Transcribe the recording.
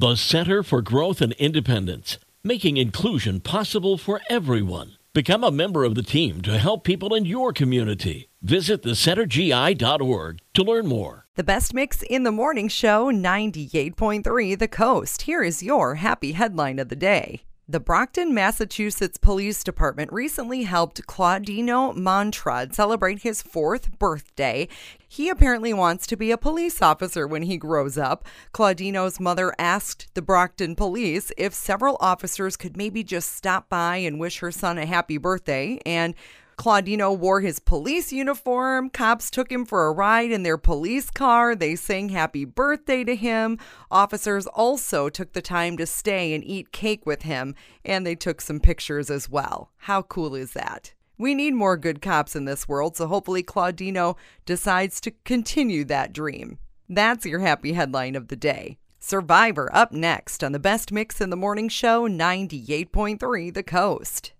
The Center for Growth and Independence, making inclusion possible for everyone. Become a member of the team to help people in your community. Visit thecentergi.org to learn more. The best mix in the morning show 98.3 The Coast. Here is your happy headline of the day. The Brockton, Massachusetts Police Department recently helped Claudino Montrud celebrate his fourth birthday. He apparently wants to be a police officer when he grows up. Claudino's mother asked the Brockton police if several officers could maybe just stop by and wish her son a happy birthday, and Claudino wore his police uniform. Cops took him for a ride in their police car. They sang happy birthday to him. Officers also took the time to stay and eat cake with him, and they took some pictures as well. How cool is that? We need more good cops in this world, so hopefully Claudino decides to continue that dream. That's your happy headline of the day. Survivor up next on the best mix in the morning show 98.3 The Coast.